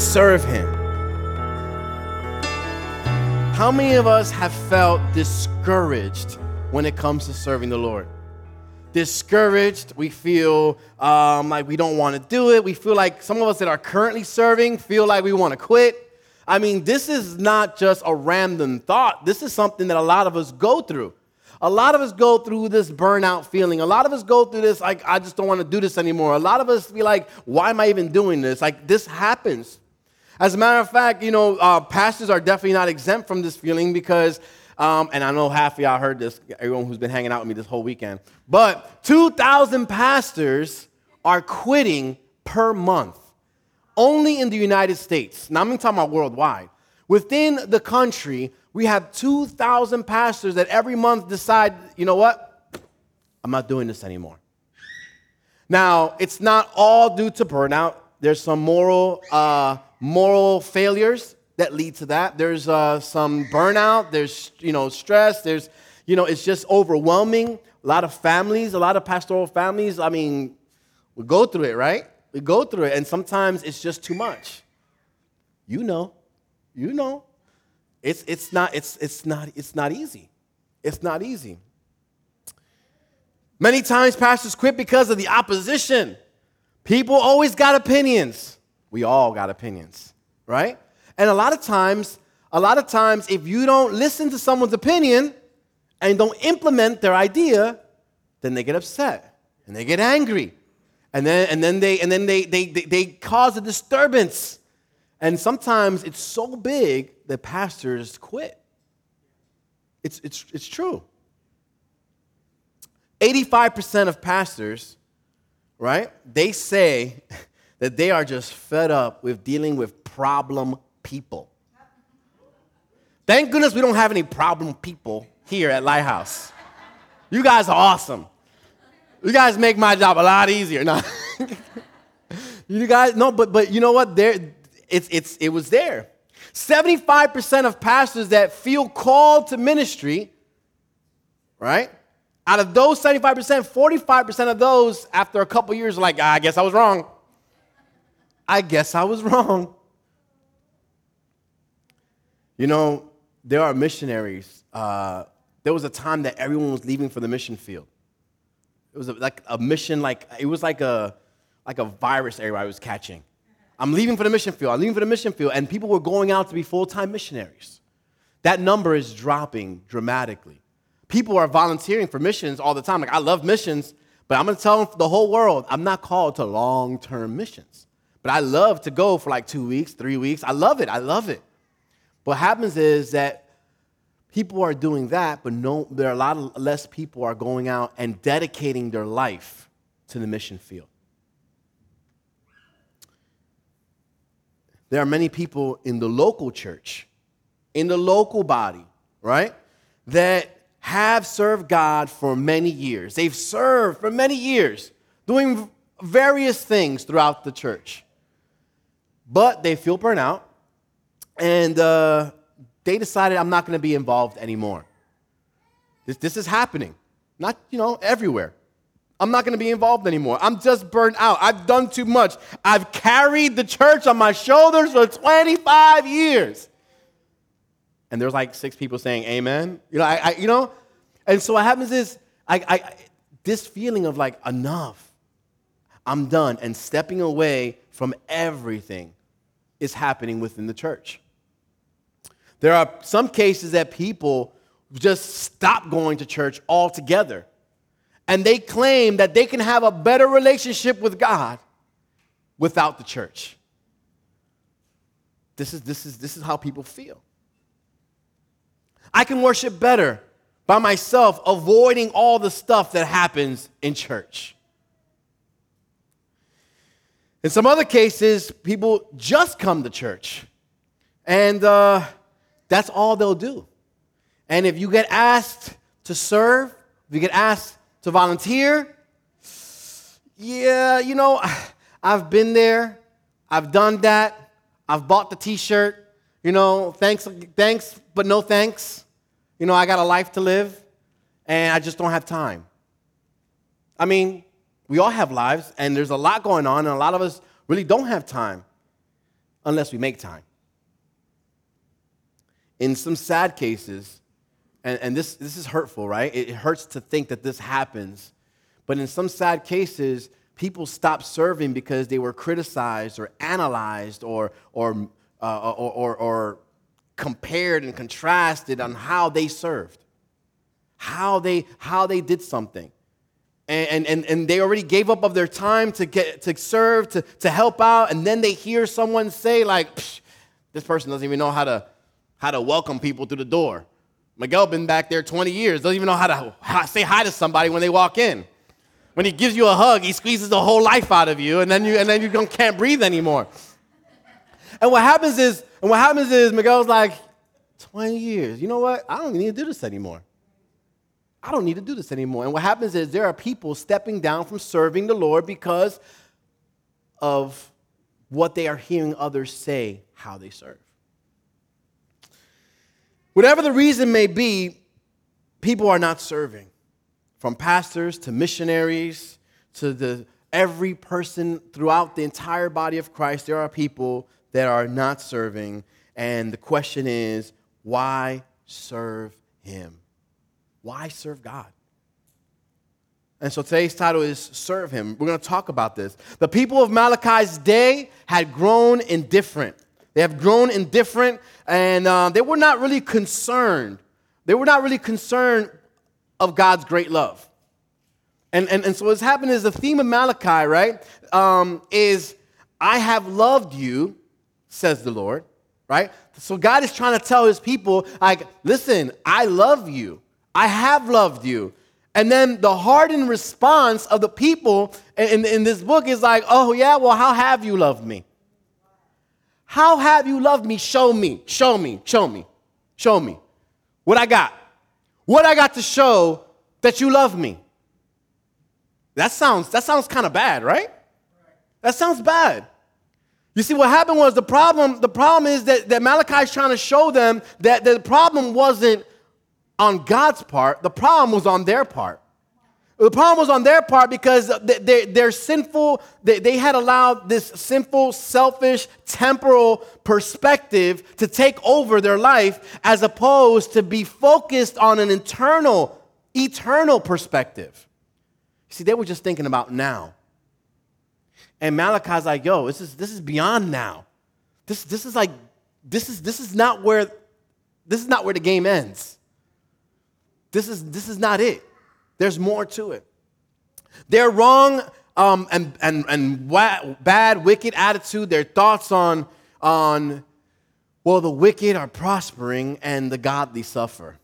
serve Him. How many of us have felt discouraged when it comes to serving the Lord? Discouraged, we feel um, like we don't want to do it. We feel like some of us that are currently serving feel like we want to quit. I mean, this is not just a random thought. This is something that a lot of us go through. A lot of us go through this burnout feeling. A lot of us go through this, like, I just don't want to do this anymore. A lot of us be like, why am I even doing this? Like, this happens. As a matter of fact, you know, uh, pastors are definitely not exempt from this feeling because, um, and I know half of y'all heard this, everyone who's been hanging out with me this whole weekend, but 2,000 pastors are quitting per month, only in the United States. Now, I'm talking about worldwide. Within the country, we have 2,000 pastors that every month decide, you know what? I'm not doing this anymore. Now, it's not all due to burnout. There's some moral, uh, moral failures that lead to that. There's uh, some burnout. There's, you know, stress. There's, you know, it's just overwhelming. A lot of families, a lot of pastoral families, I mean, we go through it, right? We go through it, and sometimes it's just too much. You know, you know. It's, it's, not, it's, it's, not, it's not easy. It's not easy. Many times pastors quit because of the opposition. People always got opinions. We all got opinions, right? And a lot of times, a lot of times, if you don't listen to someone's opinion and don't implement their idea, then they get upset and they get angry. And then, and then, they, and then they, they, they, they cause a disturbance. And sometimes it's so big that pastors quit. It's, it's, it's true. 85% of pastors, right, they say that they are just fed up with dealing with problem people. Thank goodness we don't have any problem people here at Lighthouse. You guys are awesome. You guys make my job a lot easier. No. you guys, no, but but you know what? There, it's it's it was there. 75% of pastors that feel called to ministry, right? Out of those 75%, 45% of those, after a couple years, are like, ah, I guess I was wrong. I guess I was wrong. You know, there are missionaries. Uh, there was a time that everyone was leaving for the mission field. It was a, like a mission, like it was like a like a virus everybody was catching. I'm leaving for the mission field. I'm leaving for the mission field, and people were going out to be full-time missionaries. That number is dropping dramatically. People are volunteering for missions all the time. Like I love missions, but I'm going to tell them the whole world I'm not called to long-term missions. But I love to go for like two weeks, three weeks. I love it. I love it. What happens is that people are doing that, but no, there are a lot of less people are going out and dedicating their life to the mission field. There are many people in the local church, in the local body, right, that have served God for many years. They've served for many years, doing various things throughout the church but they feel burnout and uh, they decided i'm not going to be involved anymore. This, this is happening. Not you know everywhere. I'm not going to be involved anymore. I'm just burnt out. I've done too much. I've carried the church on my shoulders for 25 years. And there's like six people saying amen. You know I, I you know? And so what happens is I, I this feeling of like enough. I'm done and stepping away from everything is happening within the church. There are some cases that people just stop going to church altogether. And they claim that they can have a better relationship with God without the church. This is, this is, this is how people feel. I can worship better by myself, avoiding all the stuff that happens in church. In some other cases, people just come to church, and uh, that's all they'll do. And if you get asked to serve, if you get asked to volunteer, yeah, you know, I've been there, I've done that, I've bought the T-shirt. You know, thanks, thanks, but no thanks. You know, I got a life to live, and I just don't have time. I mean, we all have lives, and there's a lot going on, and a lot of us really don't have time. unless we make time. In some sad cases, and, and this, this is hurtful, right? It, hurts to think that this happens. But in some sad cases, people stop serving because they were criticized or analyzed or, or, uh, or, or, or compared and contrasted on how they served, how they, how they did something. And, and, and they already gave up of their time to, get, to serve, to, to help out, and then they hear someone say, like, this person doesn't even know how to, how to welcome people through the door. Miguel been back there 20 years, doesn't even know how to how, say hi to somebody when they walk in. When he gives you a hug, he squeezes the whole life out of you, and then you, and then you can't breathe anymore. And what happens is, and what happens is Miguel's like, 20 years. You know what? I don't need to do this anymore. I don't need to do this anymore. And what happens is there are people stepping down from serving the Lord because of what they are hearing others say how they serve. Whatever the reason may be, people are not serving. From pastors to missionaries to the every person throughout the entire body of Christ, there are people that are not serving. And the question is, why serve him? Why serve God? And so today's title is Serve Him. We're going to talk about this. The people of Malachi's day had grown indifferent. They have grown indifferent, and uh, they were not really concerned. They were not really concerned of God's great love. And, and, and so what's happened is the theme of Malachi, right, um, is I have loved you, says the Lord, right? So God is trying to tell his people, like, listen, I love you. I have loved you. And then the hardened response of the people in, in this book is like, oh, yeah, well, how have you loved me? How have you loved me? Show me, show me, show me, show me. What I got? What I got to show that you love me? That sounds, that sounds kind of bad, right? That sounds bad. You see, what happened was the problem, the problem is that, that Malachi is trying to show them that the problem wasn't on God's part, the problem was on their part. The problem was on their part because they, they're sinful, they, they had allowed this sinful, selfish, temporal perspective to take over their life as opposed to be focused on an internal, eternal perspective. See, they were just thinking about now. And Malachi's like, yo, this is, this is beyond now. This, this is like, this is, this is not where, this is not where the game ends. This is, this is not it. There's more to it. Their wrong um, and, and, and wa- bad, wicked attitude, their thoughts on, on, well, the wicked are prospering and the godly suffer.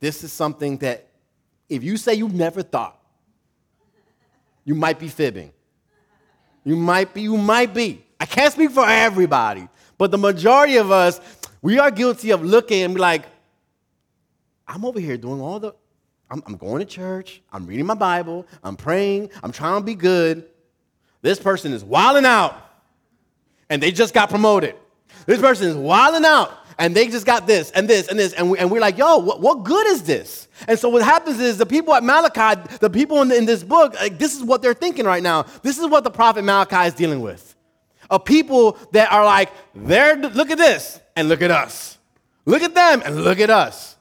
This is something that if you say you've never thought, you might be fibbing. You might be, you might be. I can't speak for everybody, but the majority of us, we are guilty of looking and be like, I'm over here doing all the, I'm, I'm going to church, I'm reading my Bible, I'm praying, I'm trying to be good. This person is wilding out and they just got promoted. This person is wilding out and they just got this and this and this. And, we, and we're like, yo, what, what good is this? And so what happens is the people at Malachi, the people in, the, in this book, like, this is what they're thinking right now. This is what the prophet Malachi is dealing with. A people that are like, they're, look at this and look at us. Look at them and look at us.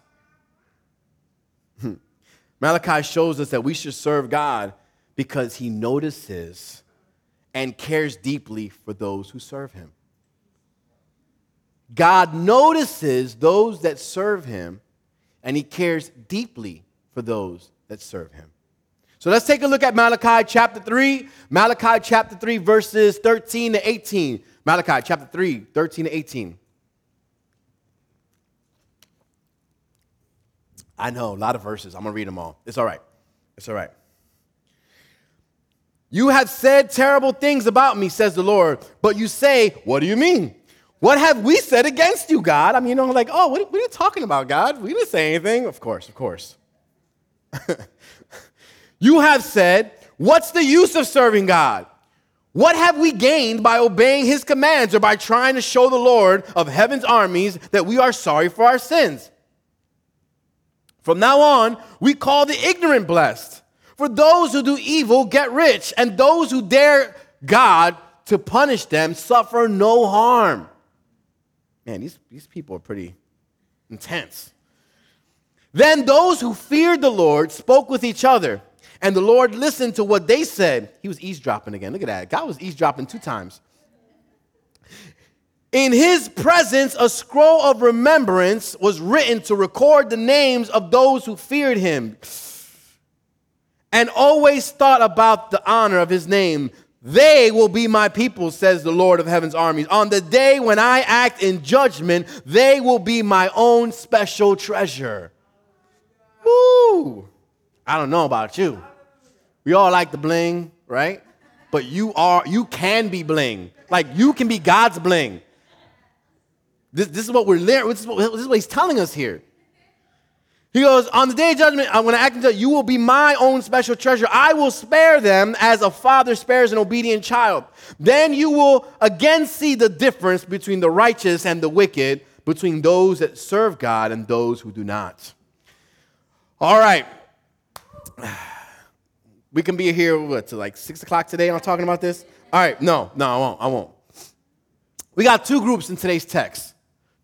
Malachi shows us that we should serve God because he notices and cares deeply for those who serve him. God notices those that serve him and he cares deeply for those that serve him. So let's take a look at Malachi chapter 3. Malachi chapter 3, verses 13 to 18. Malachi chapter 3, 13 to 18. I know, a lot of verses. I'm going to read them all. It's all right. It's all right. You have said terrible things about me, says the Lord, but you say, What do you mean? What have we said against you, God? I mean, you know, like, oh, what, what are you talking about, God? We didn't say anything. Of course, of course. you have said, What's the use of serving God? What have we gained by obeying his commands or by trying to show the Lord of heaven's armies that we are sorry for our sins? From now on, we call the ignorant blessed. For those who do evil get rich, and those who dare God to punish them suffer no harm. Man, these, these people are pretty intense. Then those who feared the Lord spoke with each other, and the Lord listened to what they said. He was eavesdropping again. Look at that. God was eavesdropping two times. In his presence, a scroll of remembrance was written to record the names of those who feared him and always thought about the honor of his name. They will be my people, says the Lord of heaven's armies. On the day when I act in judgment, they will be my own special treasure. Woo! I don't know about you. We all like the bling, right? But you are, you can be bling. Like you can be God's bling. This, this is what we're learning. This, this is what he's telling us here. He goes, On the day of judgment, I'm going to act until you will be my own special treasure. I will spare them as a father spares an obedient child. Then you will again see the difference between the righteous and the wicked, between those that serve God and those who do not. All right. We can be here, what, to like six o'clock today on talking about this? All right, no, no, I won't. I won't. We got two groups in today's text.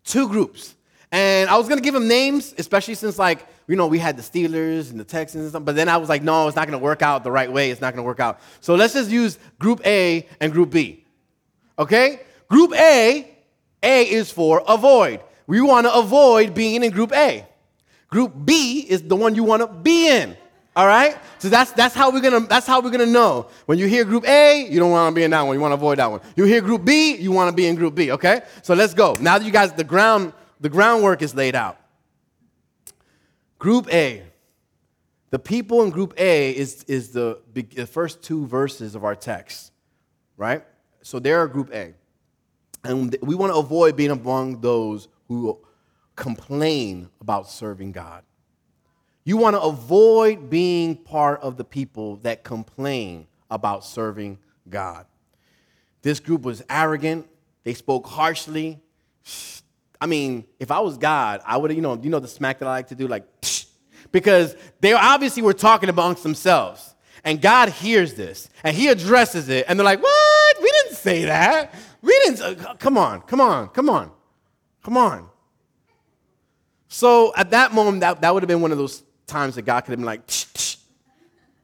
Two groups. And I was gonna give them names, especially since like you know we had the Steelers and the Texans and stuff. But then I was like, no, it's not gonna work out the right way. It's not gonna work out. So let's just use Group A and Group B. Okay? Group A, A is for avoid. We want to avoid being in Group A. Group B is the one you want to be in. All right? So that's that's how we're gonna that's how we're gonna know. When you hear group A, you don't want to be in that one. You want to avoid that one. You hear group B, you want to be in group B. Okay? So let's go. Now that you guys the ground the groundwork is laid out. Group A. The people in group A is, is the, the first two verses of our text, right? So they're group A. And we want to avoid being among those who complain about serving God. You want to avoid being part of the people that complain about serving God. This group was arrogant, they spoke harshly, I mean, if I was God, I would, have, you know, you know the smack that I like to do, like, because they obviously were talking amongst themselves. And God hears this and he addresses it. And they're like, what? We didn't say that. We didn't. Uh, come on, come on, come on, come on. So at that moment, that, that would have been one of those times that God could have been like,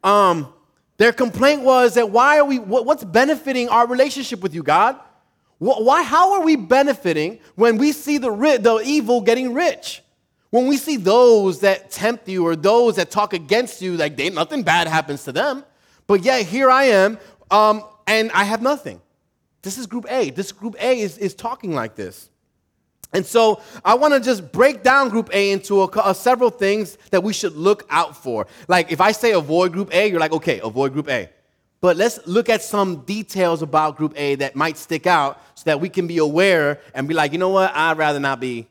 um, their complaint was that why are we, what, what's benefiting our relationship with you, God? Why, how are we benefiting when we see the, the evil getting rich? When we see those that tempt you or those that talk against you, like they, nothing bad happens to them. But yet here I am, um, and I have nothing. This is group A. This group A is, is talking like this. And so I want to just break down group A into a, a, uh, several things that we should look out for. Like if I say avoid group A, you're like, okay, avoid group A. But let's look at some details about Group A that might stick out so that we can be aware and be like, you know what? I'd rather not be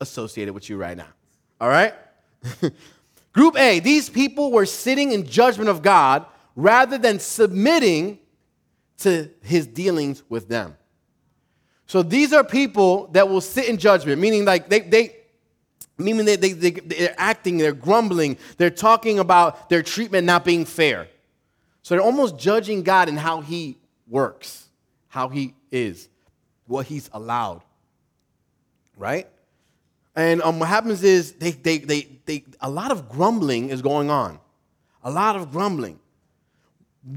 associated with you right now. All right? Group A, these people were sitting in judgment of God rather than submitting to his dealings with them. So these are people that will sit in judgment, meaning like they, they meaning they, they, they, they're acting, they're grumbling, they're talking about their treatment not being fair. So they're almost judging God and how he works, how he is, what he's allowed. Right? And um, what happens is they, they, they, they, a lot of grumbling is going on. A lot of grumbling.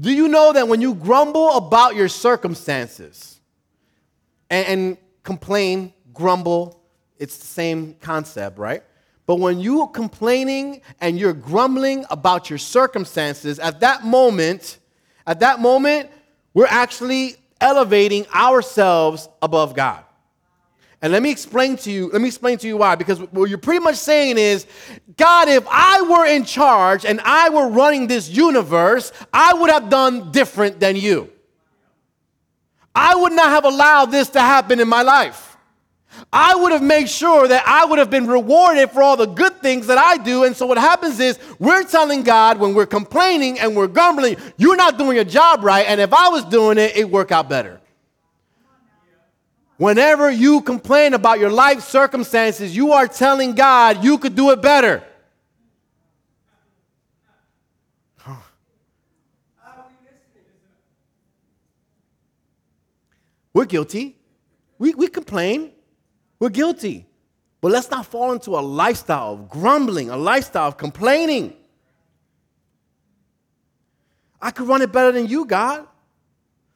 Do you know that when you grumble about your circumstances and, and complain, grumble, it's the same concept, right? But when you are complaining and you're grumbling about your circumstances, at that moment, at that moment, we're actually elevating ourselves above God. And let me explain to you, let me explain to you why. Because what you're pretty much saying is, God, if I were in charge and I were running this universe, I would have done different than you. I would not have allowed this to happen in my life. I would have made sure that I would have been rewarded for all the good things that I do. And so what happens is we're telling God when we're complaining and we're grumbling, you're not doing your job right. And if I was doing it, it'd work out better. Whenever you complain about your life circumstances, you are telling God you could do it better. We're guilty. We, we complain. We're guilty. But let's not fall into a lifestyle of grumbling, a lifestyle of complaining. I could run it better than you, God.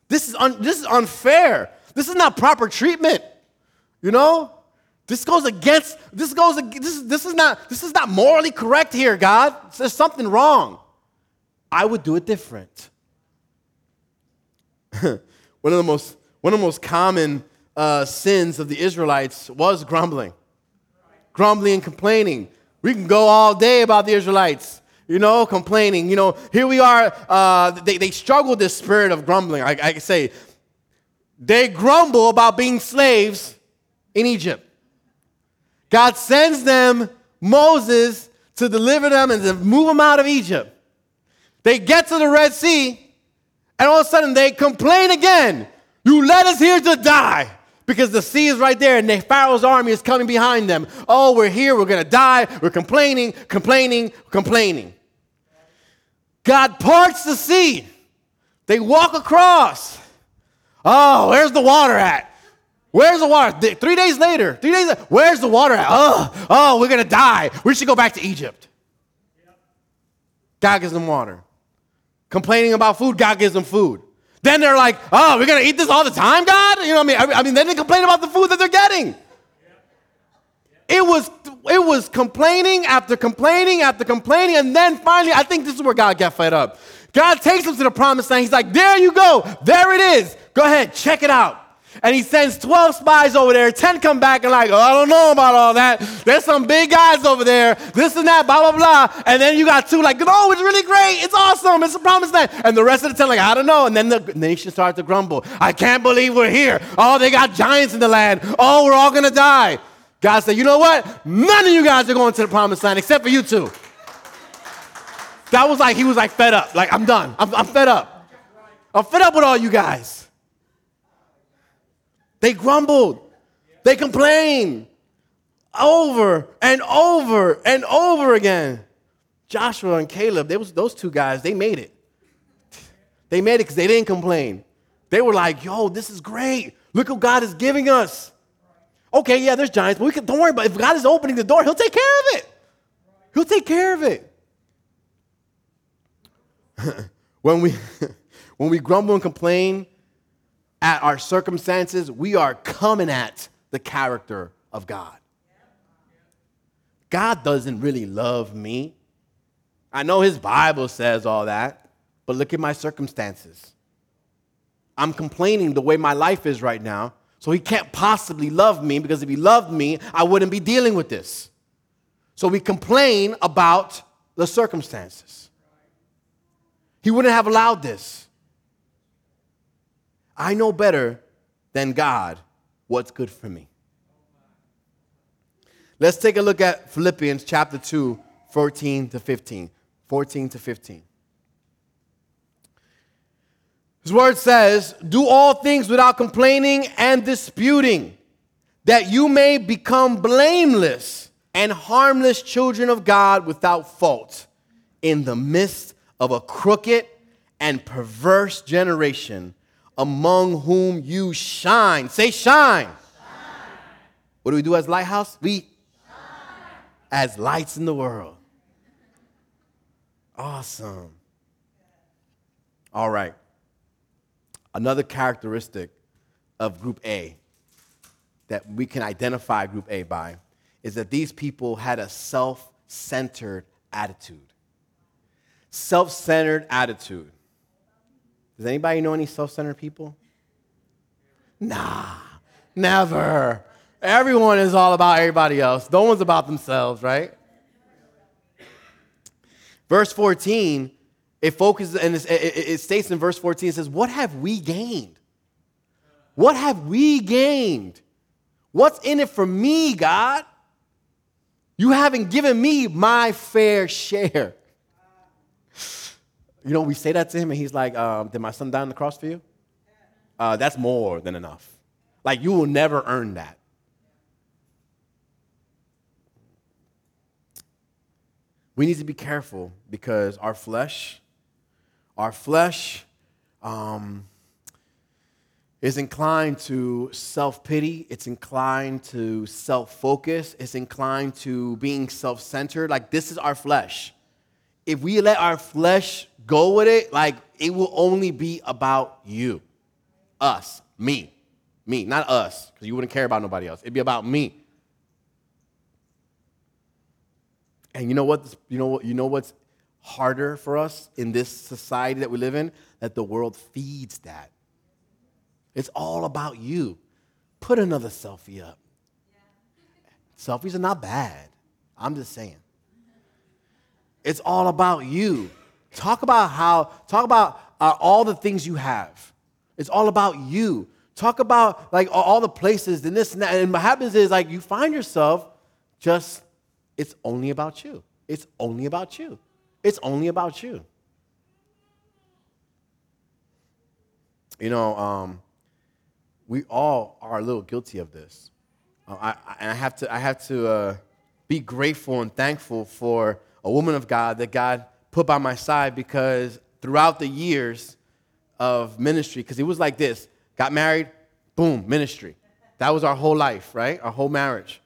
This is, un- this is unfair. This is not proper treatment. You know? This goes against, this goes, this, this, is not, this is not morally correct here, God. There's something wrong. I would do it different. one of the most, one of the most common uh, sins of the Israelites was grumbling. Grumbling and complaining. We can go all day about the Israelites you know, complaining. You know, here we are, uh, they, they struggle this spirit of grumbling. I, I say, they grumble about being slaves in Egypt. God sends them Moses to deliver them and to move them out of Egypt. They get to the Red Sea, and all of a sudden they complain again. You led us here to die because the sea is right there and the Pharaoh's army is coming behind them. Oh, we're here, we're gonna die. We're complaining, complaining, complaining. God parts the sea. They walk across. Oh, where's the water at? Where's the water? Three days later, three days later, where's the water at? Oh, oh, we're gonna die. We should go back to Egypt. God gives them water. Complaining about food, God gives them food. Then they're like, oh, we're gonna eat this all the time, God? You know what I mean? I mean, they complain about the food that they're getting. It was, it was complaining after complaining after complaining. And then finally, I think this is where God got fed up. God takes them to the promised land. He's like, there you go. There it is. Go ahead, check it out. And he sends 12 spies over there. 10 come back and like, oh, I don't know about all that. There's some big guys over there. This and that, blah, blah, blah. And then you got two like, oh, it's really great. It's awesome. It's a promised land. And the rest of the 10 like, I don't know. And then the nation starts to grumble. I can't believe we're here. Oh, they got giants in the land. Oh, we're all going to die. God said, you know what? None of you guys are going to the promised land except for you two. That was like, he was like fed up. Like, I'm done. I'm, I'm fed up. I'm fed up with all you guys. They grumbled. They complained over and over and over again. Joshua and Caleb, they was, those two guys, they made it. They made it because they didn't complain. They were like, yo, this is great. Look what God is giving us. Okay, yeah, there's giants, but we can, don't worry about it. If God is opening the door, He'll take care of it. He'll take care of it. when, we, when we grumble and complain at our circumstances, we are coming at the character of God. God doesn't really love me. I know His Bible says all that, but look at my circumstances. I'm complaining the way my life is right now so he can't possibly love me because if he loved me, I wouldn't be dealing with this. So we complain about the circumstances. He wouldn't have allowed this. I know better than God what's good for me. Let's take a look at Philippians chapter 2, 14 to 15. 14 to 15. His word says, Do all things without complaining and disputing, that you may become blameless and harmless children of God without fault in the midst of a crooked and perverse generation among whom you shine. Say, shine. shine. What do we do as Lighthouse? We shine. as lights in the world. Awesome. All right. Another characteristic of Group A that we can identify Group A by is that these people had a self centered attitude. Self centered attitude. Does anybody know any self centered people? Nah, never. Everyone is all about everybody else. No one's about themselves, right? Verse 14 it focuses and it states in verse 14, it says, What have we gained? What have we gained? What's in it for me, God? You haven't given me my fair share. You know, we say that to him, and he's like, um, Did my son die on the cross for you? Uh, that's more than enough. Like, you will never earn that. We need to be careful because our flesh our flesh, um, is inclined to self pity, it's inclined to self focus, it's inclined to being self centered. Like, this is our flesh. If we let our flesh go with it, like, it will only be about you, us, me, me, not us, because you wouldn't care about nobody else. It'd be about me. And you know what? You know what? You know what's harder for us in this society that we live in? That the world feeds that. It's all about you. Put another selfie up. Selfies are not bad. I'm just saying. It's all about you. Talk about how, talk about uh, all the things you have. It's all about you. Talk about like all the places and this and that. And what happens is like you find yourself just, it's only about you. It's only about you. It's only about you. You know, um, we all are a little guilty of this. Uh, I, I, have to, I have to uh, be grateful and thankful for a woman of God that God put by my side because throughout the years of ministry, because it was like this got married, boom, ministry. That was our whole life, right? Our whole marriage.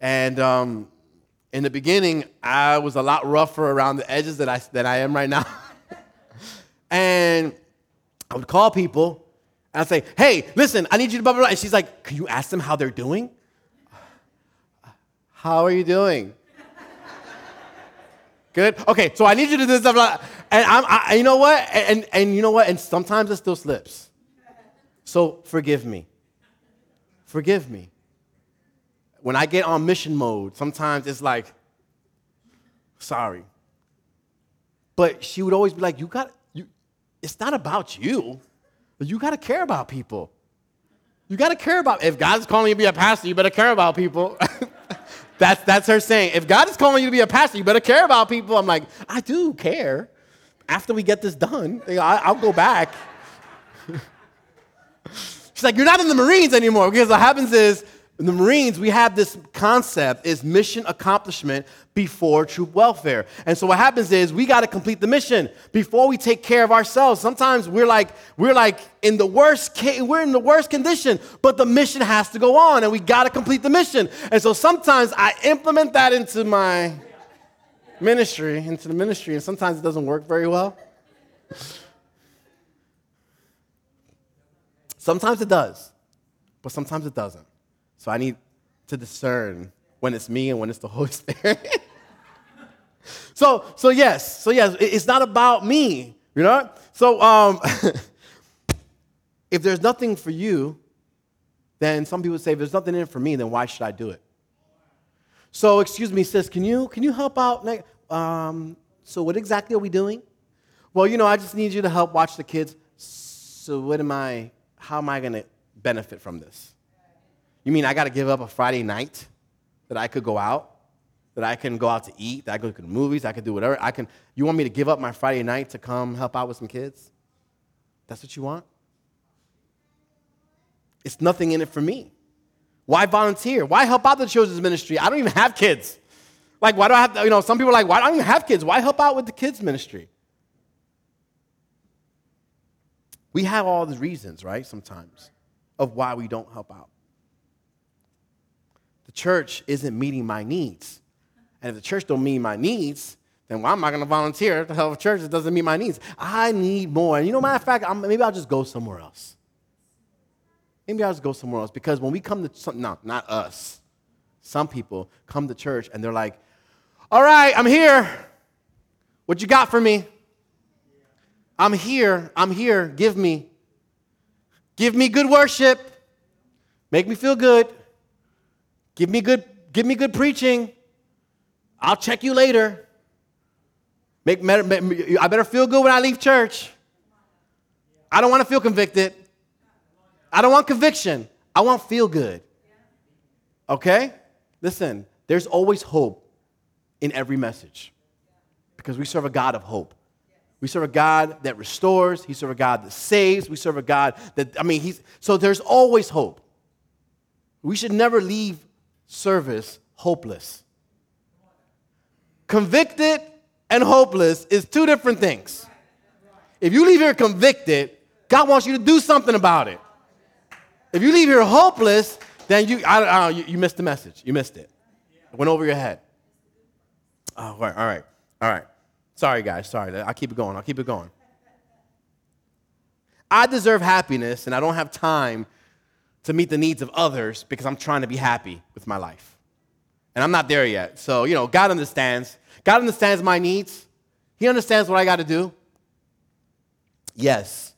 And um, in the beginning, I was a lot rougher around the edges than I, than I am right now. and I would call people and I'd say, hey, listen, I need you to blah, blah, blah. And she's like, can you ask them how they're doing? How are you doing? Good? Okay, so I need you to do this stuff. Blah, and I'm, I, you know what? And, and you know what? And sometimes it still slips. So forgive me. Forgive me. When I get on mission mode, sometimes it's like, sorry. But she would always be like, you got, you, it's not about you. But you got to care about people. You got to care about, if God's calling you to be a pastor, you better care about people. that's, that's her saying. If God is calling you to be a pastor, you better care about people. I'm like, I do care. After we get this done, I'll go back. She's like, You're not in the Marines anymore. Because what happens is, in the Marines, we have this concept is mission accomplishment before troop welfare. And so what happens is we got to complete the mission before we take care of ourselves. Sometimes we're like we're like in the worst case, we're in the worst condition, but the mission has to go on and we got to complete the mission. And so sometimes I implement that into my ministry, into the ministry, and sometimes it doesn't work very well. Sometimes it does, but sometimes it doesn't. So I need to discern when it's me and when it's the Holy Spirit. so, so yes, so yes, it's not about me, you know? So um, if there's nothing for you, then some people say, if there's nothing in it for me, then why should I do it? So, excuse me, sis, can you, can you help out? Um, so what exactly are we doing? Well, you know, I just need you to help watch the kids. So what am I, how am I going to benefit from this? You mean I got to give up a Friday night that I could go out? That I can go out to eat, that I could go to movies, I could do whatever. I can you want me to give up my Friday night to come help out with some kids? That's what you want? It's nothing in it for me. Why volunteer? Why help out the children's ministry? I don't even have kids. Like, why do I have to, you know, some people are like, why don't even have kids? Why help out with the kids' ministry? We have all the reasons, right, sometimes, of why we don't help out the church isn't meeting my needs. And if the church don't meet my needs, then why am I going to volunteer to help a church that doesn't meet my needs? I need more. And you know, matter of fact, I'm, maybe I'll just go somewhere else. Maybe I'll just go somewhere else because when we come to some, no, not us. Some people come to church and they're like, "All right, I'm here. What you got for me? I'm here. I'm here. Give me. Give me good worship. Make me feel good. Give me good, give me good preaching. I'll check you later. Make, I better feel good when I leave church. I don't want to feel convicted. I don't want conviction. I want feel good. Okay? Listen, there's always hope in every message because we serve a God of hope. We serve a God that restores. He serve a God that saves. We serve a God that, I mean, he's, so there's always hope. We should never leave service hopeless. Convicted and hopeless is two different things. If you leave here convicted, God wants you to do something about it. If you leave here hopeless, then you, I, I you, you, missed the message. You missed it. It went over your head. Oh, all right, all right, all right. Sorry, guys. Sorry. I'll keep it going. I'll keep it going. I deserve happiness, and I don't have time to meet the needs of others because I'm trying to be happy with my life. And I'm not there yet. So, you know, God understands. God understands my needs. He understands what I got to do. Yes.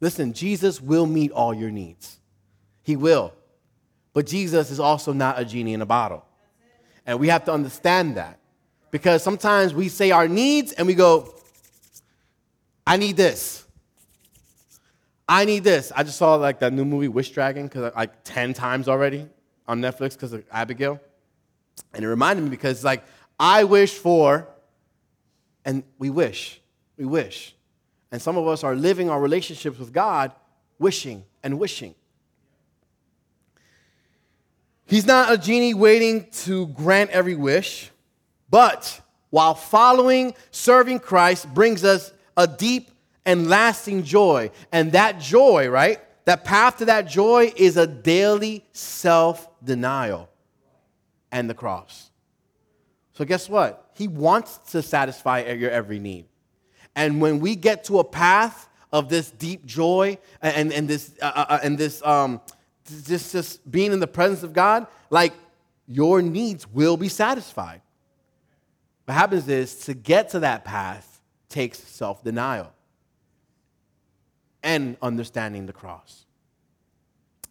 Listen, Jesus will meet all your needs. He will. But Jesus is also not a genie in a bottle. And we have to understand that. Because sometimes we say our needs and we go, I need this. I need this. I just saw like that new movie Wish Dragon because uh, like 10 times already on Netflix because of Abigail. And it reminded me because like I wish for, and we wish, we wish. And some of us are living our relationships with God wishing and wishing. He's not a genie waiting to grant every wish, but while following, serving Christ brings us a deep and lasting joy. And that joy, right? That path to that joy is a daily self denial and the cross. So, guess what? He wants to satisfy your every need. And when we get to a path of this deep joy and, and this, uh, uh, uh, and this um, just, just being in the presence of God, like your needs will be satisfied. What happens is to get to that path takes self denial and understanding the cross.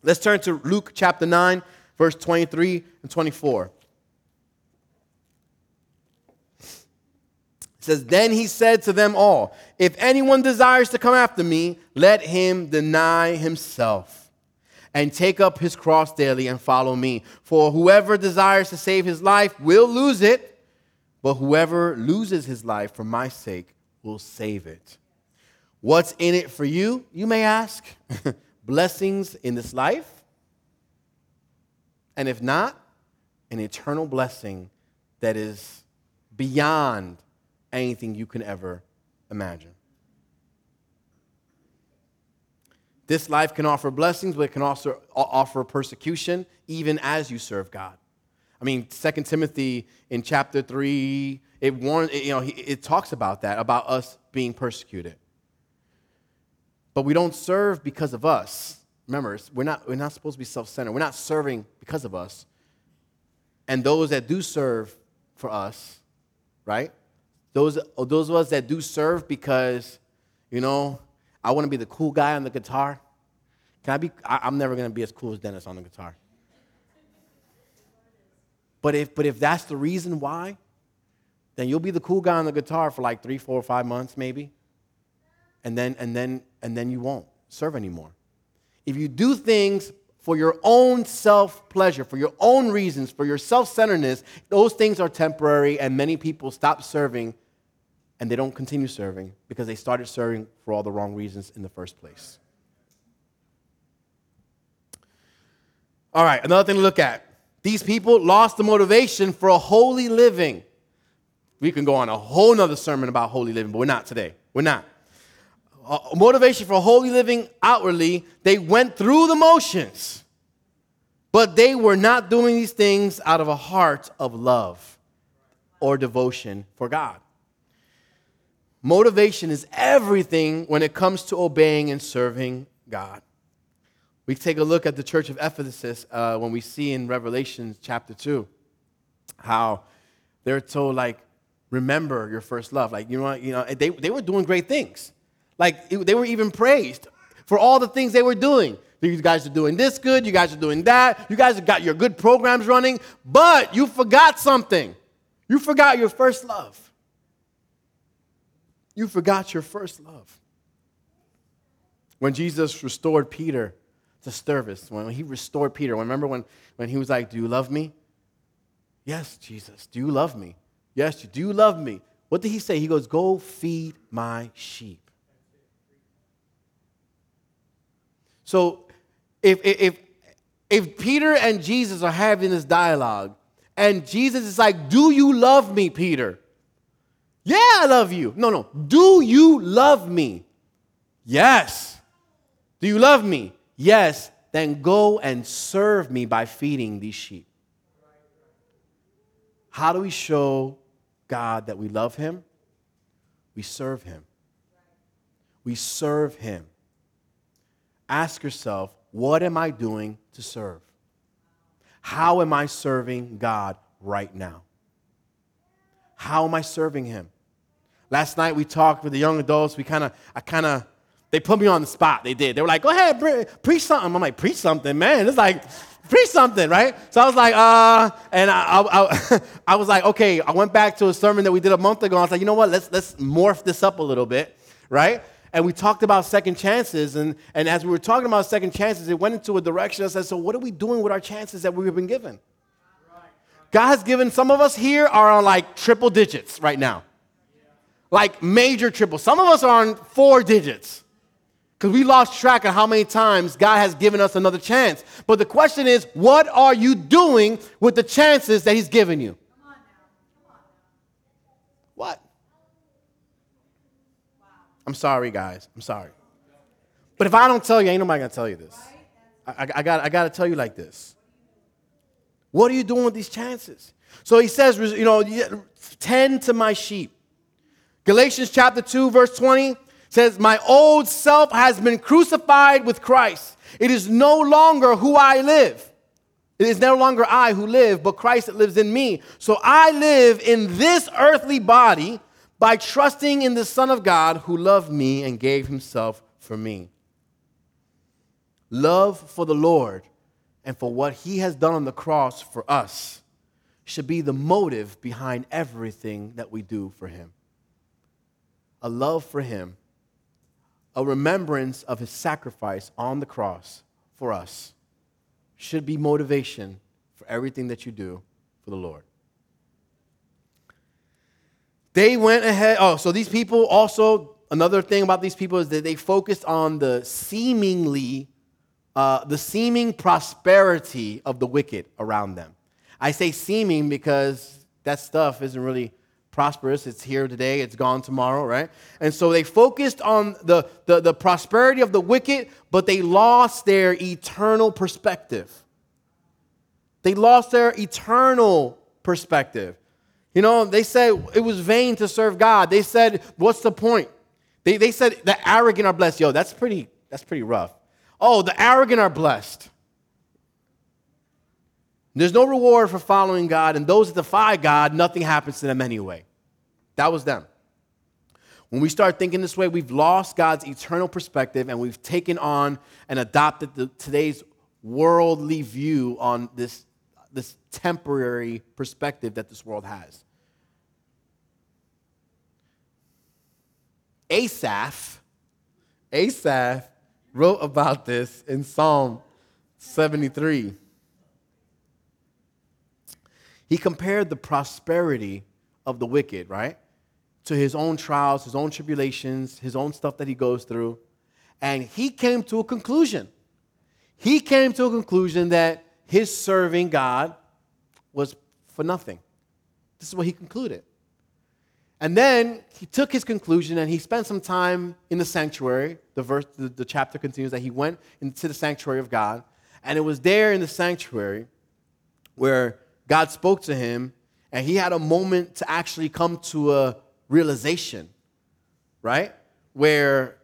Let's turn to Luke chapter 9, verse 23 and 24. It says, Then he said to them all, If anyone desires to come after me, let him deny himself and take up his cross daily and follow me. For whoever desires to save his life will lose it, but whoever loses his life for my sake will save it. What's in it for you, you may ask? Blessings in this life? And if not, an eternal blessing that is beyond anything you can ever imagine. This life can offer blessings, but it can also offer persecution even as you serve God. I mean, 2 Timothy in chapter 3, it warns, you know, it talks about that, about us being persecuted. But we don't serve because of us. Remember, we're not, we're not supposed to be self centered. We're not serving because of us. And those that do serve for us, right? Those, those of us that do serve because, you know, I want to be the cool guy on the guitar. Can I be? I, I'm never going to be as cool as Dennis on the guitar. But if, but if that's the reason why, then you'll be the cool guy on the guitar for like three, four, five months maybe. And then, and then, and then you won't serve anymore. If you do things for your own self pleasure, for your own reasons, for your self centeredness, those things are temporary, and many people stop serving and they don't continue serving because they started serving for all the wrong reasons in the first place. All right, another thing to look at. These people lost the motivation for a holy living. We can go on a whole nother sermon about holy living, but we're not today. We're not. Motivation for holy living outwardly, they went through the motions, but they were not doing these things out of a heart of love or devotion for God. Motivation is everything when it comes to obeying and serving God. We take a look at the church of Ephesus uh, when we see in Revelation chapter 2 how they're told, like, remember your first love. Like, you know, you know they, they were doing great things. Like, it, they were even praised for all the things they were doing. You guys are doing this good, you guys are doing that, you guys have got your good programs running, but you forgot something. You forgot your first love. You forgot your first love. When Jesus restored Peter to service, when he restored Peter, remember when, when he was like, Do you love me? Yes, Jesus. Do you love me? Yes, do you love me? What did he say? He goes, Go feed my sheep. So if, if, if Peter and Jesus are having this dialogue, and Jesus is like, Do you love me, Peter? Yeah, I love you. No, no. Do you love me? Yes. Do you love me? Yes. then go and serve me by feeding these sheep. How do we show God that we love him? We serve him. We serve him. Ask yourself, what am I doing to serve? How am I serving God right now? How am I serving him? Last night we talked with the young adults. We kind of, I kind of, they put me on the spot. They did. They were like, go ahead, pre- preach something. I'm like, preach something, man. It's like, preach something, right? So I was like, uh, and I, I, I, I, was like, okay. I went back to a sermon that we did a month ago. I was like, you know what? Let's let's morph this up a little bit, right? And we talked about second chances, and, and as we were talking about second chances, it went into a direction that said, so what are we doing with our chances that we've been given? God has given some of us here are on like triple digits right now. Like major triple. Some of us are on four digits. Because we lost track of how many times God has given us another chance. But the question is, what are you doing with the chances that He's given you? What? I'm sorry, guys. I'm sorry. But if I don't tell you, ain't nobody gonna tell you this. I, I, I got, I got to tell you like this. What are you doing with these chances? So he says, you know, tend to my sheep. Galatians chapter 2, verse 20 says, My old self has been crucified with Christ. It is no longer who I live. It is no longer I who live, but Christ that lives in me. So I live in this earthly body by trusting in the Son of God who loved me and gave himself for me. Love for the Lord and for what he has done on the cross for us should be the motive behind everything that we do for him. A love for him, a remembrance of his sacrifice on the cross for us should be motivation for everything that you do for the Lord. They went ahead. Oh, so these people also, another thing about these people is that they focused on the seemingly, uh, the seeming prosperity of the wicked around them. I say seeming because that stuff isn't really prosperous. It's here today, it's gone tomorrow, right? And so they focused on the, the, the prosperity of the wicked, but they lost their eternal perspective. They lost their eternal perspective. You know, they said it was vain to serve God. They said, what's the point? They, they said the arrogant are blessed. Yo, that's pretty, that's pretty rough. Oh, the arrogant are blessed. There's no reward for following God, and those that defy God, nothing happens to them anyway. That was them. When we start thinking this way, we've lost God's eternal perspective and we've taken on and adopted the, today's worldly view on this, this temporary perspective that this world has. Asaph, Asaph wrote about this in Psalm 73. He compared the prosperity of the wicked, right, to his own trials, his own tribulations, his own stuff that he goes through. And he came to a conclusion. He came to a conclusion that his serving God was for nothing. This is what he concluded. And then he took his conclusion and he spent some time in the sanctuary. The verse, the, the, chapter continues that he went into the sanctuary of God, and it was there in the sanctuary where God spoke to him, and he had a moment to actually come to a realization, right? Where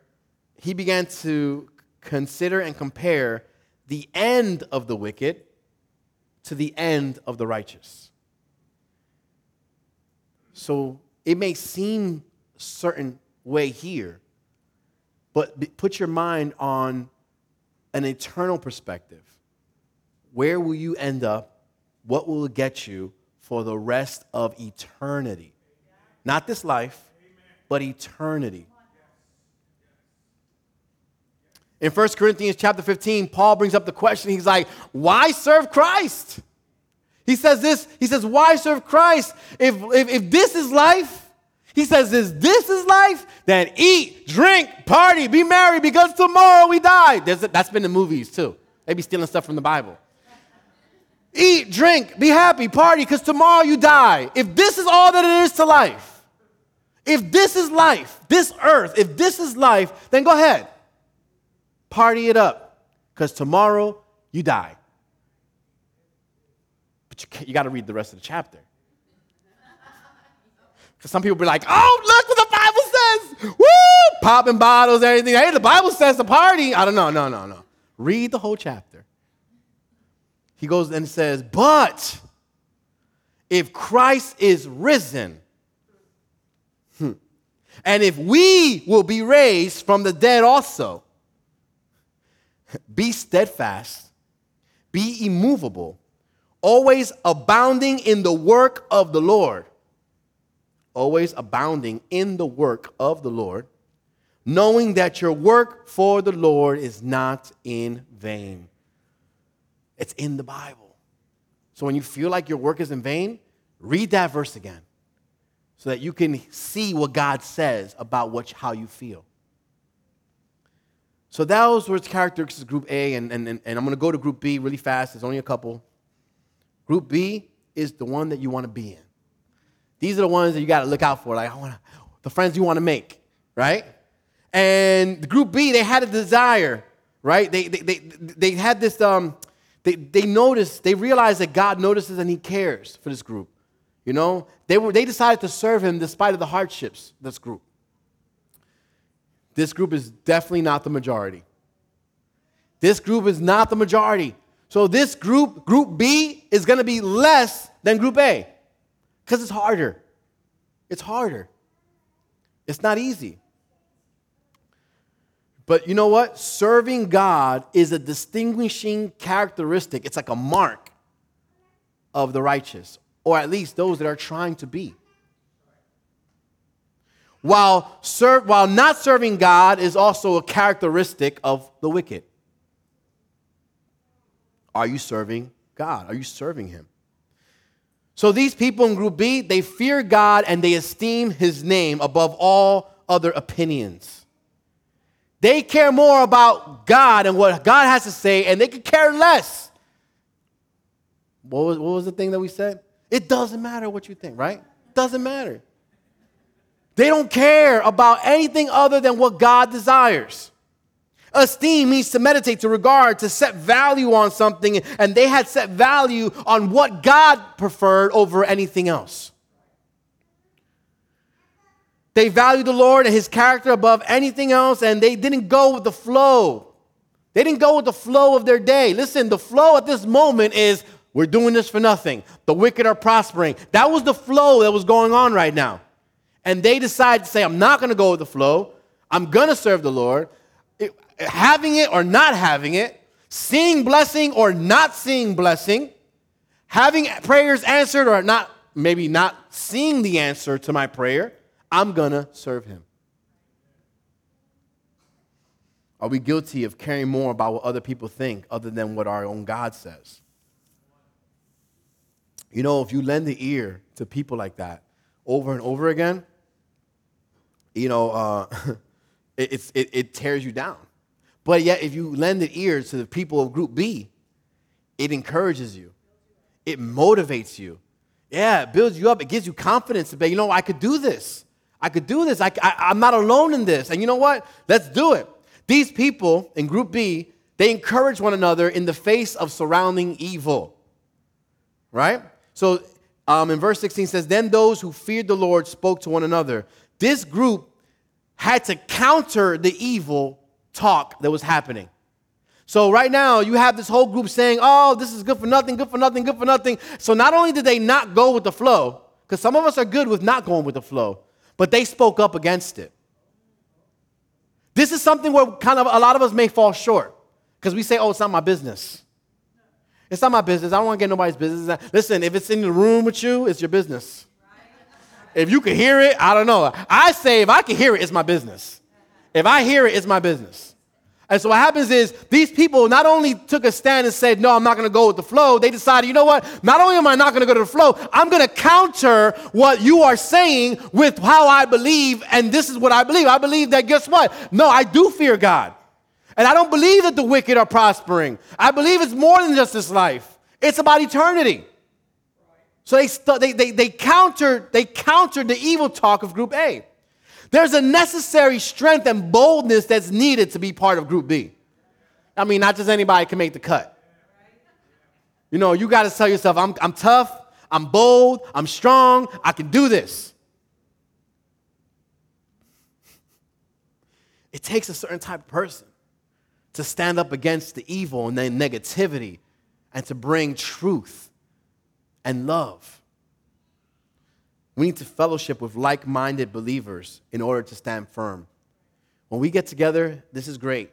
he began to consider and compare the end of the wicked to the end of the righteous. So it may seem certain way here, but put your mind on an eternal perspective. Where will you end up? What will it get you for the rest of eternity? Not this life, but eternity. In 1 Corinthians chapter 15, Paul brings up the question. He's like, why serve Christ? He says this, he says, why serve Christ? If, if, if this is life, he says, if this is life, then eat, drink, party, be merry, because tomorrow we die. There's, that's been in movies too. They be stealing stuff from the Bible. Eat, drink, be happy, party, because tomorrow you die. If this is all that it is to life, if this is life, this earth, if this is life, then go ahead. Party it up. because tomorrow you die. But you, you got to read the rest of the chapter. Because some people be like, oh, look what the Bible says. Woo! Popping bottles, everything. Hey, the Bible says to party. I don't know. No, no, no. Read the whole chapter. He goes and says, but if Christ is risen, hmm, and if we will be raised from the dead also, be steadfast, be immovable, always abounding in the work of the Lord always abounding in the work of the Lord, knowing that your work for the Lord is not in vain. It's in the Bible. So when you feel like your work is in vain, read that verse again so that you can see what God says about what, how you feel. So those were characteristics of Group A, and, and, and I'm going to go to Group B really fast. There's only a couple. Group B is the one that you want to be in. These are the ones that you got to look out for. Like, I want the friends you want to make, right? And group B, they had a desire, right? They, they, they, they had this, um, they, they noticed, they realized that God notices and He cares for this group. You know, they, were, they decided to serve Him despite of the hardships, this group. This group is definitely not the majority. This group is not the majority. So this group, group B, is going to be less than group A. Because it's harder. It's harder. It's not easy. But you know what? Serving God is a distinguishing characteristic. It's like a mark of the righteous, or at least those that are trying to be. While, serve, while not serving God is also a characteristic of the wicked. Are you serving God? Are you serving Him? So these people in group B, they fear God and they esteem his name above all other opinions. They care more about God and what God has to say, and they could care less. What was, what was the thing that we said? It doesn't matter what you think, right? It doesn't matter. They don't care about anything other than what God desires. Esteem means to meditate, to regard, to set value on something, and they had set value on what God preferred over anything else. They valued the Lord and his character above anything else, and they didn't go with the flow. They didn't go with the flow of their day. Listen, the flow at this moment is we're doing this for nothing. The wicked are prospering. That was the flow that was going on right now. And they decided to say, I'm not going to go with the flow. I'm going to serve the Lord having it or not having it, seeing blessing or not seeing blessing, having prayers answered or not, maybe not seeing the answer to my prayer, I'm gonna serve him. Are we guilty of caring more about what other people think other than what our own God says? You know, if you lend the ear to people like that over and over again, you know, uh, it, it, it tears you down. But yet, if you lend an ear to the people of Group B, it encourages you, it motivates you. Yeah, it builds you up. It gives you confidence to be, you know, I could do this. I could do this. I, I, I'm not alone in this. And you know what? Let's do it. These people in Group B, they encourage one another in the face of surrounding evil. Right? So um, in verse 16 says, Then those who feared the Lord spoke to one another. This group had to counter the evil talk that was happening. So right now, you have this whole group saying, oh, this is good for nothing, good for nothing, good for nothing. So not only did they not go with the flow, because some of us are good with not going with the flow, but they spoke up against it. This is something where kind of a lot of us may fall short because we say, oh, it's not my business. It's not my business. I don't want to get nobody's business. Listen, if it's in the room with you, it's your business. If you can hear it, I don't know. I say if I can hear it, it's my business. If I hear it, it's my business. And so what happens is these people not only took a stand and said, No, I'm not going to go with the flow, they decided, you know what? Not only am I not going to go to the flow, I'm going to counter what you are saying with how I believe, and this is what I believe. I believe that, guess what? No, I do fear God. And I don't believe that the wicked are prospering. I believe it's more than just this life, it's about eternity. So they, they, they, they, countered, they countered the evil talk of Group A. There's a necessary strength and boldness that's needed to be part of Group B. I mean, not just anybody can make the cut. You know, you got to tell yourself, I'm, I'm tough, I'm bold, I'm strong, I can do this. It takes a certain type of person to stand up against the evil and the negativity and to bring truth and love. We need to fellowship with like minded believers in order to stand firm. When we get together, this is great.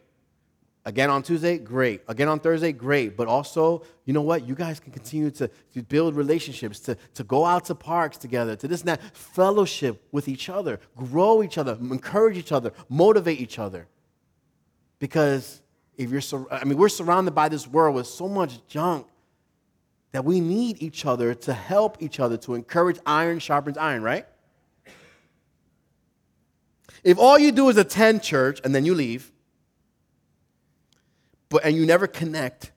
Again on Tuesday, great. Again on Thursday, great. But also, you know what? You guys can continue to, to build relationships, to, to go out to parks together, to this and that. Fellowship with each other, grow each other, encourage each other, motivate each other. Because if you're, sur- I mean, we're surrounded by this world with so much junk that we need each other to help each other, to encourage iron sharpens iron, right? If all you do is attend church and then you leave, but and you never connect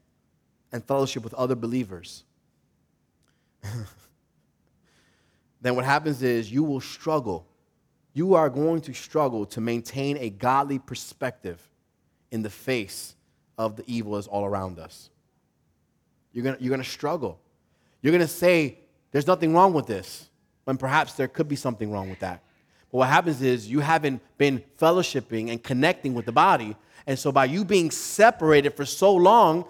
and fellowship with other believers, then what happens is you will struggle. You are going to struggle to maintain a godly perspective in the face of the evil is all around us. You're gonna, you're gonna struggle. You're gonna say, there's nothing wrong with this, when perhaps there could be something wrong with that. But what happens is you haven't been fellowshipping and connecting with the body. And so by you being separated for so long,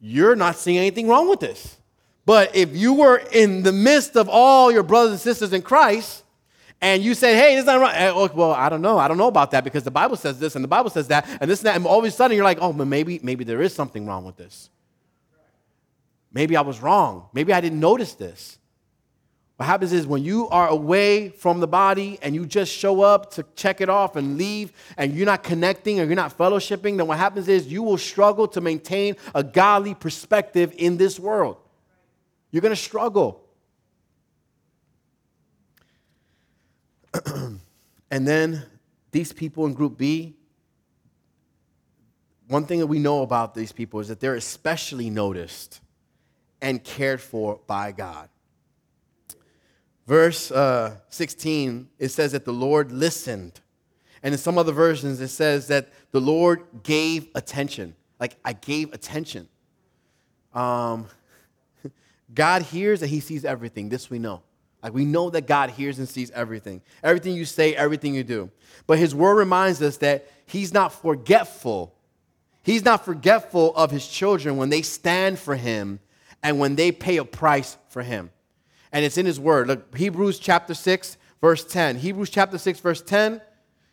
you're not seeing anything wrong with this. But if you were in the midst of all your brothers and sisters in Christ, and you said, hey, is not right. Oh, well, I don't know. I don't know about that because the Bible says this and the Bible says that and this and that. And all of a sudden you're like, oh, but maybe, maybe there is something wrong with this. Maybe I was wrong. Maybe I didn't notice this. What happens is when you are away from the body and you just show up to check it off and leave and you're not connecting or you're not fellowshipping, then what happens is you will struggle to maintain a godly perspective in this world. You're going to struggle. and then these people in group B, one thing that we know about these people is that they're especially noticed and cared for by God. Verse uh, 16, it says that the Lord listened. And in some other versions, it says that the Lord gave attention. Like, I gave attention. Um, God hears and He sees everything. This we know. Like we know that God hears and sees everything. Everything you say, everything you do. But his word reminds us that he's not forgetful. He's not forgetful of his children when they stand for him and when they pay a price for him. And it's in his word. Look, Hebrews chapter 6, verse 10. Hebrews chapter 6, verse 10.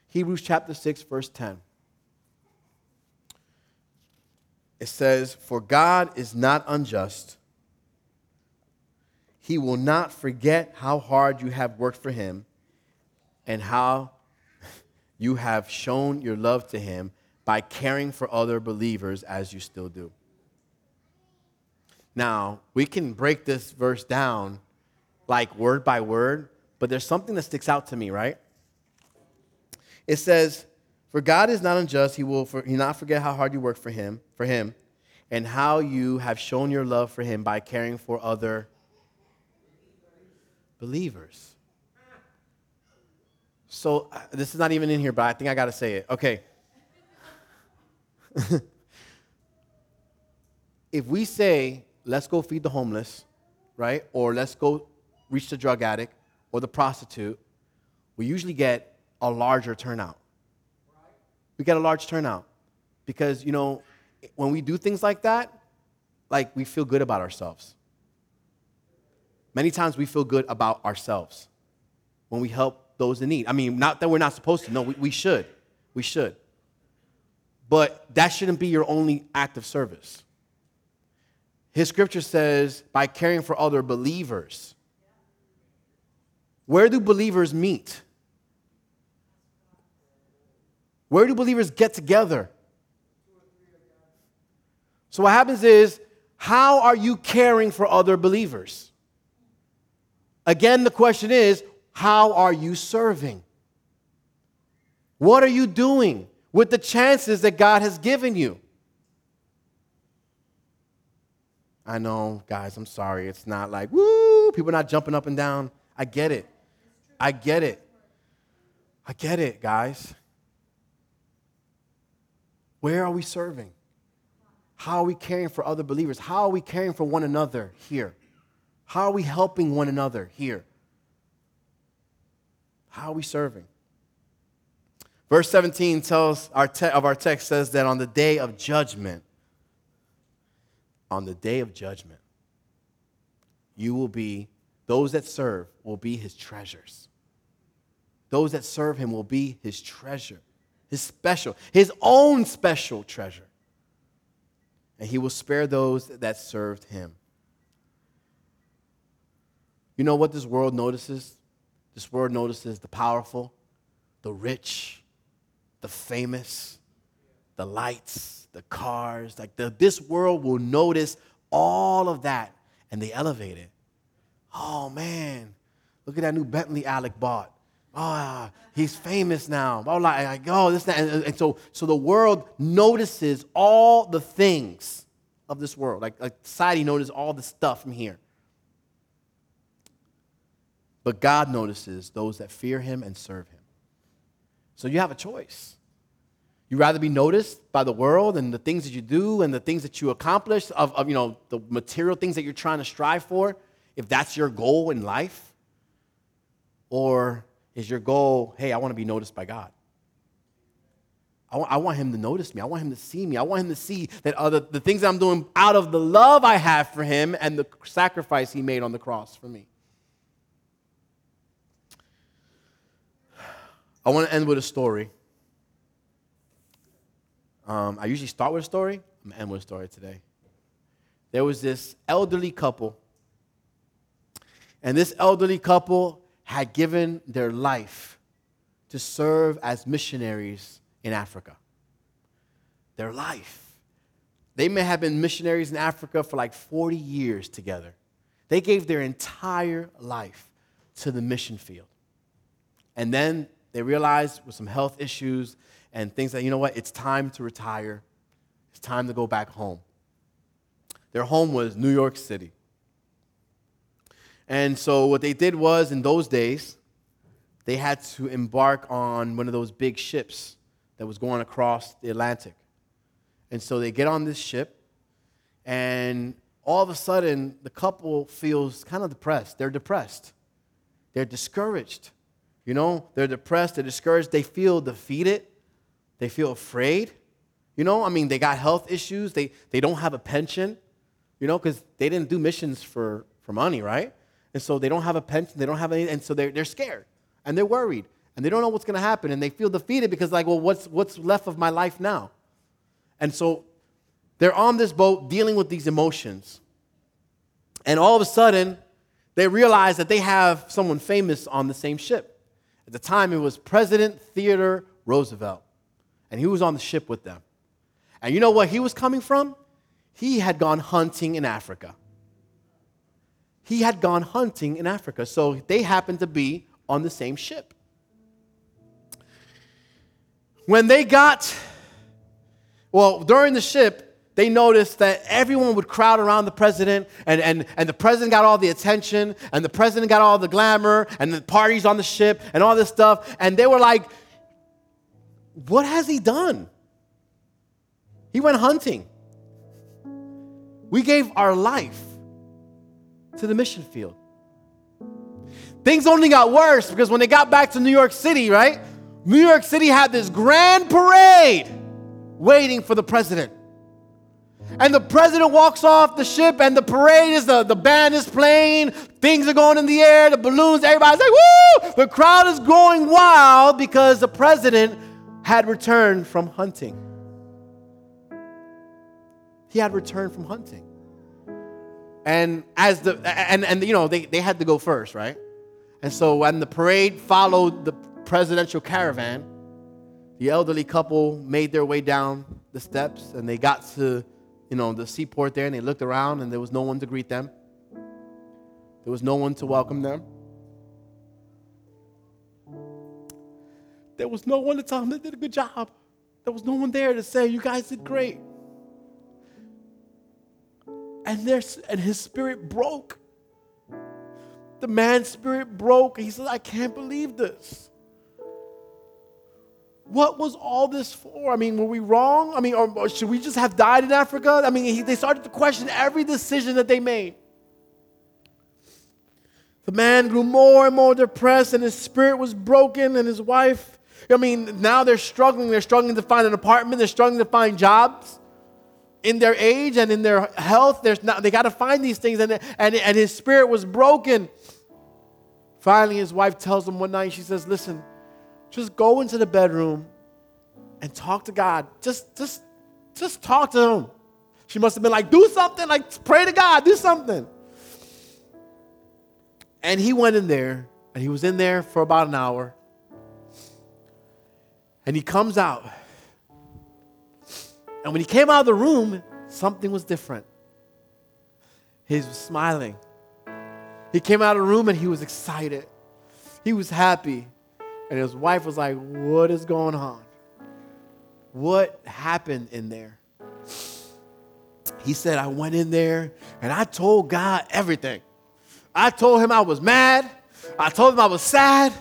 Hebrews chapter 6, verse 10. It says, For God is not unjust he will not forget how hard you have worked for him and how you have shown your love to him by caring for other believers as you still do. Now, we can break this verse down like word by word, but there's something that sticks out to me, right? It says, For God is not unjust, he will for, he not forget how hard you work for him, for him, and how you have shown your love for him by caring for other believers. So uh, this is not even in here, but I think I got to say it. Okay. if we say, let's go feed the homeless, right? Or let's go reach the drug addict or the prostitute, we usually get a larger turnout. We get a large turnout because, you know, when we do things like that, like we feel good about ourselves. Many times we feel good about ourselves when we help those in need. I mean, not that we're not supposed to, no, we, we should. We should. But that shouldn't be your only act of service. His scripture says, by caring for other believers. Where do believers meet? Where do believers get together? So, what happens is, how are you caring for other believers? Again, the question is how are you serving? What are you doing with the chances that God has given you? I know, guys, I'm sorry. It's not like, woo, people are not jumping up and down. I get it. I get it. I get it, guys. Where are we serving? How are we caring for other believers? How are we caring for one another here? How are we helping one another here? How are we serving? Verse 17 tells our te- of our text says that on the day of judgment, on the day of judgment, you will be, those that serve will be his treasures. Those that serve him will be his treasure, his special, his own special treasure. And he will spare those that served him. You know what this world notices? This world notices the powerful, the rich, the famous, the lights, the cars. Like the, this world will notice all of that and they elevate it. Oh man, look at that new Bentley Alec bought. Oh, he's famous now. Oh, like, oh, this, that. And, and, so, so the world notices all the things of this world. Like, like society notices all the stuff from here. But God notices those that fear him and serve him. So you have a choice. You rather be noticed by the world and the things that you do and the things that you accomplish of, of you know the material things that you're trying to strive for, if that's your goal in life, or is your goal, hey, I want to be noticed by God? I want, I want him to notice me. I want him to see me. I want him to see that other, the things that I'm doing out of the love I have for him and the sacrifice he made on the cross for me. I want to end with a story. Um, I usually start with a story. I'm going to end with a story today. There was this elderly couple, and this elderly couple had given their life to serve as missionaries in Africa. Their life. They may have been missionaries in Africa for like 40 years together. They gave their entire life to the mission field. And then they realized with some health issues and things that, you know what, it's time to retire. It's time to go back home. Their home was New York City. And so what they did was, in those days, they had to embark on one of those big ships that was going across the Atlantic. And so they get on this ship, and all of a sudden, the couple feels kind of depressed. They're depressed, they're discouraged. You know, they're depressed, they're discouraged, they feel defeated, they feel afraid. You know, I mean, they got health issues, they, they don't have a pension, you know, because they didn't do missions for, for money, right? And so they don't have a pension, they don't have any, and so they're, they're scared and they're worried and they don't know what's going to happen and they feel defeated because, like, well, what's, what's left of my life now? And so they're on this boat dealing with these emotions. And all of a sudden, they realize that they have someone famous on the same ship. At the time, it was President Theodore Roosevelt, and he was on the ship with them. And you know what he was coming from? He had gone hunting in Africa. He had gone hunting in Africa, so they happened to be on the same ship. When they got, well, during the ship, they noticed that everyone would crowd around the president, and, and, and the president got all the attention, and the president got all the glamour, and the parties on the ship, and all this stuff. And they were like, What has he done? He went hunting. We gave our life to the mission field. Things only got worse because when they got back to New York City, right? New York City had this grand parade waiting for the president. And the president walks off the ship, and the parade is the, the band is playing, things are going in the air, the balloons, everybody's like, woo! The crowd is going wild because the president had returned from hunting. He had returned from hunting. And as the and and you know, they, they had to go first, right? And so when the parade followed the presidential caravan, the elderly couple made their way down the steps and they got to you know, the seaport there and they looked around and there was no one to greet them. There was no one to welcome them. There was no one to tell them they did a good job. There was no one there to say, You guys did great. And, there's, and his spirit broke. The man's spirit broke. He said, I can't believe this. what was all this for? I mean, were we wrong? I mean, or, or should we just have died in Africa? I mean, he, they started to question every decision that they made. The man grew more and more depressed, and his spirit was broken, and his wife. I mean, now they're struggling. They're struggling to find an apartment, they're struggling to find jobs in their age and in their health. There's not, they got to find these things, and, and, and his spirit was broken. Finally, his wife tells him one night, she says, Listen, just go into the bedroom and talk to God. Just, just, just talk to him. She must have been like, do something, like pray to God, do something. And he went in there, and he was in there for about an hour. And he comes out. And when he came out of the room, something was different. He was smiling. He came out of the room and he was excited. He was happy. And his wife was like, What is going on? What happened in there? He said, I went in there and I told God everything. I told him I was mad. I told him I was sad.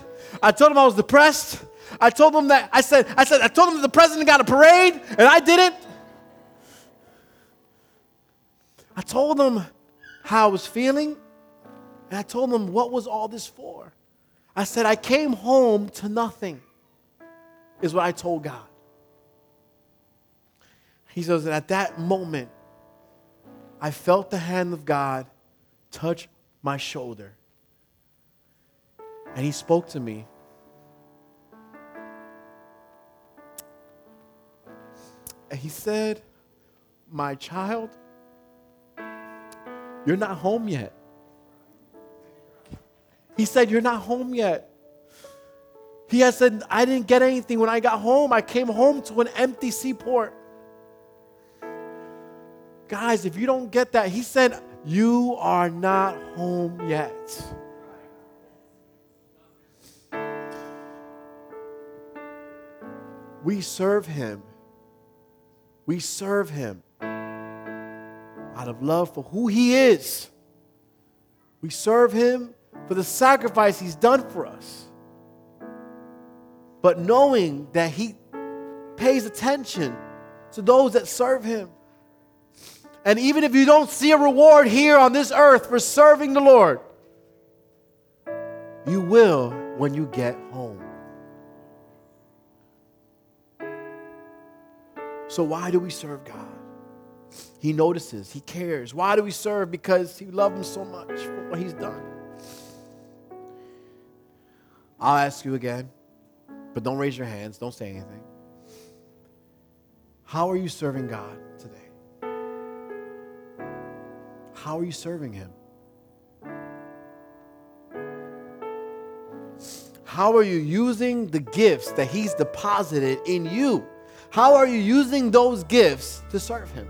I told him I was depressed. I told them that I said, I said, I told them that the president got a parade and I didn't. I told them how I was feeling, and I told them what was all this for. I said, I came home to nothing, is what I told God. He says, and at that moment, I felt the hand of God touch my shoulder. And he spoke to me. And he said, My child, you're not home yet. He said, You're not home yet. He had said, I didn't get anything when I got home. I came home to an empty seaport. Guys, if you don't get that, he said, You are not home yet. We serve him. We serve him out of love for who he is. We serve him for the sacrifice he's done for us. But knowing that he pays attention to those that serve him. And even if you don't see a reward here on this earth for serving the Lord, you will when you get home. So, why do we serve God? He notices, He cares. Why do we serve? Because He loved Him so much for what He's done. I'll ask you again, but don't raise your hands, don't say anything. How are you serving God today? How are you serving Him? How are you using the gifts that He's deposited in you? How are you using those gifts to serve Him?